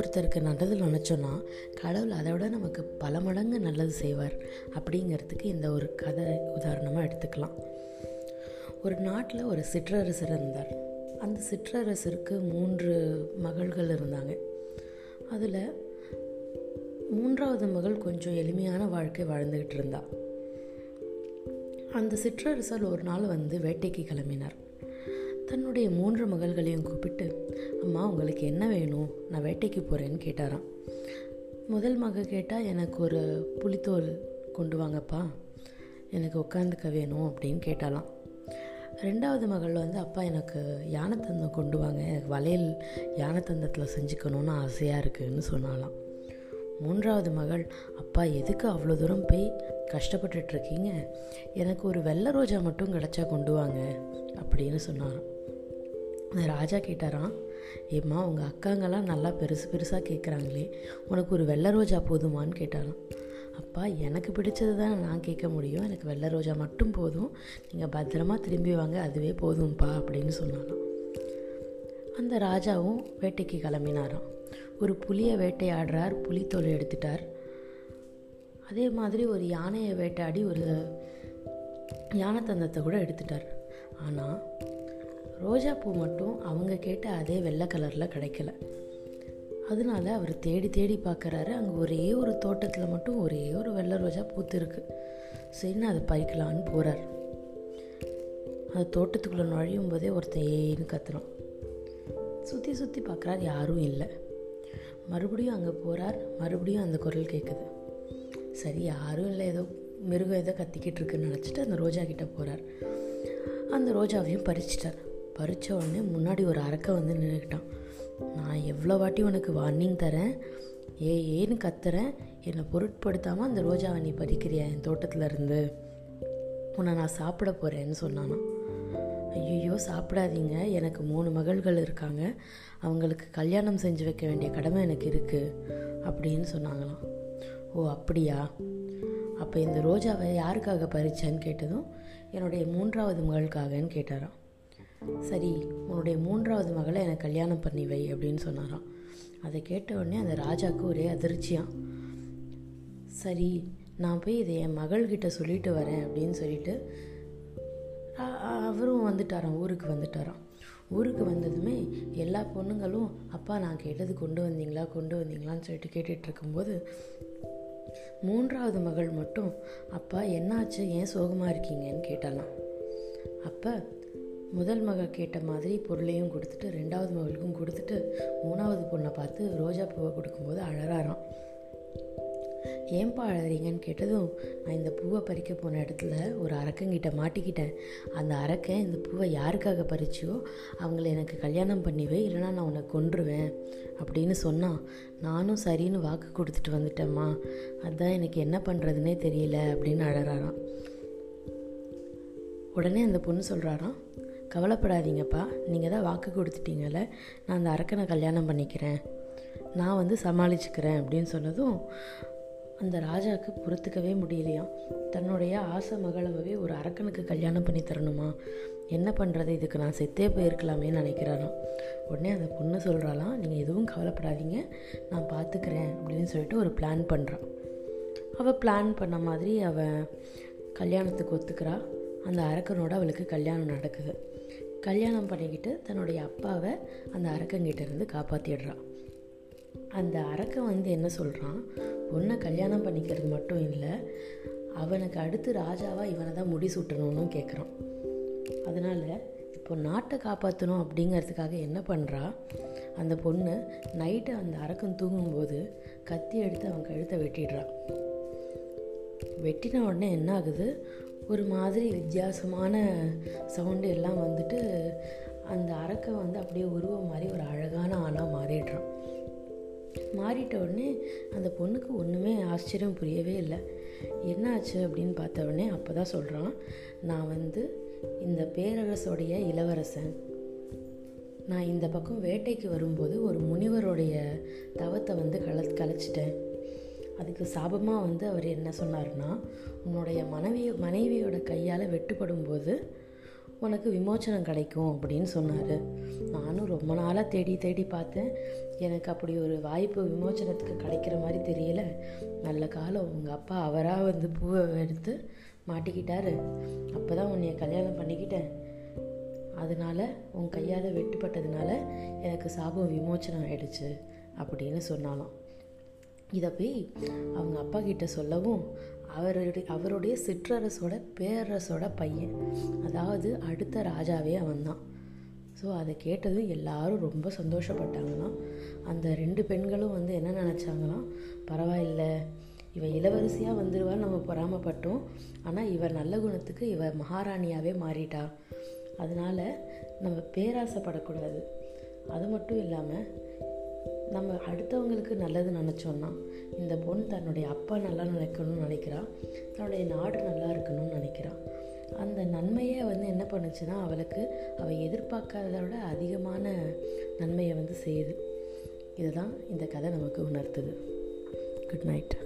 ஒருத்தருக்கு நல்லது நினச்சோன்னா கடவுள் அதை விட நமக்கு பல மடங்கு நல்லது செய்வார். அப்படிங்கிறதுக்கு இந்த ஒரு கதை உதாரணமாக எடுத்துக்கலாம். ஒரு நாட்டில் ஒரு சிற்றரசர் இருந்தார். அந்த சிற்றரசருக்கு மூன்று மகள்கள் இருந்தாங்க. அதில் மூன்றாவது மகள் கொஞ்சம் எளிமையான வாழ்க்கை வாழ்ந்துக்கிட்டு இருந்தா. அந்த சிற்றரசர் ஒரு நாள் வந்து வேட்டைக்கு கிளம்பினார். தன்னுடைய மூன்று மகள்களையும் கூப்பிட்டு அம்மா உங்களுக்கு என்ன வேணும்? நான் வேட்டைக்கு போகிறேன்னு கேட்டாராம். முதல் மக கேட்டால் எனக்கு ஒரு புளித்தோல் கொண்டு வாங்கப்பா. எனக்கு உட்காந்துக்க வேணும் அப்படின்னு கேட்டாலாம் ரெண்டாவது மகள் வந்து அப்பா எனக்கு யானைத்தந்தம் கொண்டு வாங்க. எனக்கு வளையல் யானைத்தந்தத்தில் செஞ்சுக்கணுன்னு ஆசையாக இருக்குதுன்னு சொன்னாலாம் மூன்றாவது மகள் அப்பா எதுக்கு அவ்வளோ தூரம் போய் கஷ்டப்பட்டுட்ருக்கீங்க எனக்கு ஒரு வெள்ளை ரோஜா மட்டும் கிடச்சா கொண்டு வாங்க அப்படின்னு சொன்னாராம். ராஜா கேட்டாராம் ஏம்மா உங்கள் அக்காங்கெல்லாம் நல்லா பெருசு பெருசாக கேட்குறாங்களே உனக்கு ஒரு வெள்ளை ரோஜா போதுமான்னு கேட்டாராம். அப்பா எனக்கு பிடிச்சது தான் நான் கேட்க முடியும். எனக்கு வெள்ளை ரோஜா மட்டும் போதும். நீங்கள் பத்திரமா திரும்பி வாங்க அதுவே போதும்ப்பா அப்படின்னு சொன்னாராம். அந்த ராஜாவும் வேட்டைக்கு கிளம்பினாராம். ஒரு புலியை வேட்டையாடுறார் புலித்தோலை எடுத்துட்டார். அதே மாதிரி ஒரு யானையை வேட்டையாடி ஒரு யானை தந்தத்தை கூட எடுத்துட்டார். ஆனால் ரோஜா பூ மட்டும் அவங்க கேட்ட அதே வெள்ளை கலரில் கிடைக்கல. அதனால அவர் தேடி தேடி பார்க்குறாரு அங்கே ஒரே ஒரு தோட்டத்தில் மட்டும் ஒரே ஒரு வெள்ளை ரோஜா பூத்துருக்கு. சரின்னு அதை பறிக்கலான்னு போகிறார் அந்த தோட்டத்துக்குள்ளே நுழையும் போதே ஒருத்தன் ஏன்னு கத்துறான். சுற்றி சுற்றி பார்க்குறாரு யாரும் இல்லை. மறுபடியும் அங்கே போகிறார் மறுபடியும் அந்த குரல் கேட்குது சரி யாரும் இல்லை. ஏதோ மிருகம் ஏதோ கத்திக்கிட்டு இருக்குன்னு நினச்சிட்டு அந்த ரோஜா கிட்டே போகிறார் அந்த ரோஜாவையும் பறிச்சிட்டார். பறித்த உடனே முன்னாடி ஒரு அரக்கை வந்து நின்றுக்கிட்டான் நான் எவ்வளோ வாட்டி உனக்கு வார்னிங் தரேன்? ஏ ஏன்னு கத்துறேன். என்னை பொருட்படுத்தாமல் அந்த ரோஜாவை நீ பறிக்கிறியா என் தோட்டத்தில் இருந்து? உன்னை நான் சாப்பிட போகிறேன்னு சொன்னானா. ஐயோ சாப்பிடாதீங்க. எனக்கு மூணு மகள்கள் இருக்காங்க. அவங்களுக்கு கல்யாணம் செஞ்சு வைக்க வேண்டிய கடமை எனக்கு இருக்குது அப்படின்னு சொன்னாங்களாம். ஓ அப்படியா? அப்போ இந்த ரோஜாவை யாருக்காக பறிச்சேன்னு கேட்டதும் என்னுடைய மூன்றாவது மகளுக்காகன்னு கேட்டாராம். சரி உன்னுடைய மூன்றாவது மகளை எனக்கு கல்யாணம் பண்ணி வை அப்படின்னு சொன்னாராம். அதை கேட்ட உடனே அந்த ராஜாவுக்கு ஒரே அதிர்ச்சியாம். சரி நான் போய் இதை என் மகள்கிட்ட சொல்லிட்டு வரேன் அப்படின்னு சொல்லிட்டு அவரும் வந்துட்டாராம் ஊருக்கு வந்துட்டாராம். ஊருக்கு வந்ததுமே எல்லா பொண்ணுங்களும் அப்பா நான் கேட்டது கொண்டு வந்தீங்களா கொண்டு வந்தீங்களான்னு சொல்லிட்டு கேட்டுட்டு இருக்கும்போது மூன்றாவது மகள் மட்டும் அப்பா என்னாச்சு? ஏன் சோகமாக இருக்கீங்கன்னு கேட்டாலாம் அப்போ முதல் மகள் கேட்ட மாதிரி பொருளையும் கொடுத்துட்டு ரெண்டாவது மகளுக்கும் கொடுத்துட்டு மூணாவது பொண்ணை பார்த்து ரோஜா பூவை கொடுக்கும்போது அழறாராம். ஏன்பா அழறீங்கன்னு கேட்டதும் நான் இந்த பூவை பறிக்க போன இடத்துல ஒரு அரக்கங்கிட்ட மாட்டிக்கிட்டேன். அந்த அரக்கன் இந்த பூவை யாருக்காக பறிச்சியோ அவங்கள எனக்கு கல்யாணம் பண்ணிவே இல்லைனா நான் உன்னை கொன்றுவேன் அப்படின்னு சொன்னான். நானும் சரின்னு வாக்கு கொடுத்துட்டு வந்துட்டேம்மா. அதுதான் எனக்கு என்ன பண்ணுறதுனே தெரியல அப்படின்னு அழறாராம். உடனே அந்த பொண்ணு சொல்கிறாராம் கவலைப்படாதீங்கப்பா. நீங்கள் தான் வாக்கு கொடுத்துட்டீங்கல்ல. நான் அந்த அரக்கனை கல்யாணம் பண்ணிக்கிறேன். நான் வந்து சமாளிச்சுக்கிறேன் அப்படின்னு சொன்னதும் அந்த ராஜாவுக்கு பொறுத்துக்கவே முடியலையாம் தன்னுடைய ஆசை மகளவே ஒரு அரக்கனுக்கு கல்யாணம் பண்ணி தரணுமா? என்ன பண்ணுறது இதுக்கு நான் செத்தே போயிருக்கலாமேன்னு நினைக்கிறாராம் உடனே அந்த பொண்ணு சொல்கிறாலாம் நீங்கள் எதுவும் கவலைப்படாதீங்க. நான் பார்த்துக்கிறேன் அப்படின்னு சொல்லிட்டு ஒரு பிளான் பண்ணுறான் அவள் பிளான் பண்ண மாதிரி அவள் கல்யாணத்துக்கு ஒத்துக்கிறா. அந்த அரக்கனோட அவளுக்கு கல்யாணம் நடக்குது. கல்யாணம் பண்ணிக்கிட்டு தன்னுடைய அப்பாவை அந்த அரக்கங்கிட்ட இருந்து காப்பாற்றிடுறான் அந்த அரக்கன் வந்து என்ன சொல்கிறான் பொண்ணை கல்யாணம் பண்ணிக்கிறது மட்டும் இல்லை அவனுக்கு அடுத்து ராஜாவாக இவனை தான் முடி சுட்டணும்னு கேட்குறான் அதனால் இப்போ நாட்டை காப்பாற்றணும் அப்படிங்கிறதுக்காக என்ன பண்ணுறா அந்த பொண்ணு நைட்டு அந்த அரக்கன் தூங்கும்போது கத்தி எடுத்து அவன் கழுத்தை வெட்டிடுறான் வெட்டின உடனே என்ன ஆகுது? ஒரு மாதிரி வித்தியாசமான சவுண்டு எல்லாம் வந்துட்டு அந்த அரக்கை வந்து அப்படியே உருவம் மாதிரி ஒரு அழகான ஆணாக மாறிடுறான். மாறிட்ட உடனே அந்த பொண்ணுக்கு ஒன்றுமே ஆச்சரியம் புரியவே இல்லை. என்னாச்சு அப்படின்னு பார்த்த உடனே அப்போ தான் சொல்கிறான் நான் வந்து இந்த பேரரசோடைய இளவரசன். நான் இந்த பக்கம் வேட்டைக்கு வரும்போது ஒரு முனிவருடைய தவத்தை வந்து கல கலைச்சிட்டேன். அதுக்கு சாபமாக வந்து அவர் என்ன சொன்னார்னா உன்னுடைய மனைவி மனைவியோட கையால் வெட்டுப்படும் போது உனக்கு விமோச்சனம் கிடைக்கும் அப்படின்னு சொன்னார். நானும் ரொம்ப நாளாக தேடி தேடி பார்த்தேன். எனக்கு அப்படி ஒரு வாய்ப்பு விமோச்சனத்துக்கு கிடைக்கிற மாதிரி தெரியல. நல்ல காலம். உங்கள் அப்பா அவராக வந்து பூவை எடுத்து மாட்டிக்கிட்டாரு. அப்போ தான் உன்னைய கல்யாணம் பண்ணிக்கிட்டேன். அதனால் உன் கையால் வெட்டுப்பட்டதுனால எனக்கு சாபம் விமோச்சனம் ஆயிடுச்சு அப்படின்னு சொன்னாலாம். இதை போய் அவங்க அப்பா கிட்ட சொல்லவும் அவருடைய அவருடைய சிற்றரசோட பேரரசோட பையன். அதாவது அடுத்த ராஜாவே அவன்தான். ஸோ அதை கேட்டதும் எல்லாரும் ரொம்ப சந்தோஷப்பட்டாங்களாம். அந்த ரெண்டு பெண்களும் வந்து என்ன நினச்சாங்களாம்? பரவாயில்ல இவன் இளவரசியாக வந்துடுவான்னு நம்ம பொறாமப்பட்டோம். ஆனால் இவர் நல்ல குணத்துக்கு இவர் மகாராணியாகவே மாறிட்டா. அதனால் நம்ம பேராசைப்படக்கூடாது. அது மட்டும் இல்லாமல் நம்ம அடுத்தவங்களுக்கு நல்லது நினச்சோன்னா இந்த பொண்ணு தன்னுடைய அப்பா நல்லா நினைக்கணும்னு நினைக்கிறாள் தன்னுடைய நாடு நல்லா இருக்கணும்னு நினைக்கிறான் அந்த நன்மையை வந்து என்ன பண்ணுச்சுன்னா அவளுக்கு அவள் எதிர்பார்க்காததை விட அதிகமான நன்மையை வந்து செய்யுது. இதுதான் இந்த கதை நமக்கு உணர்த்துது. Good night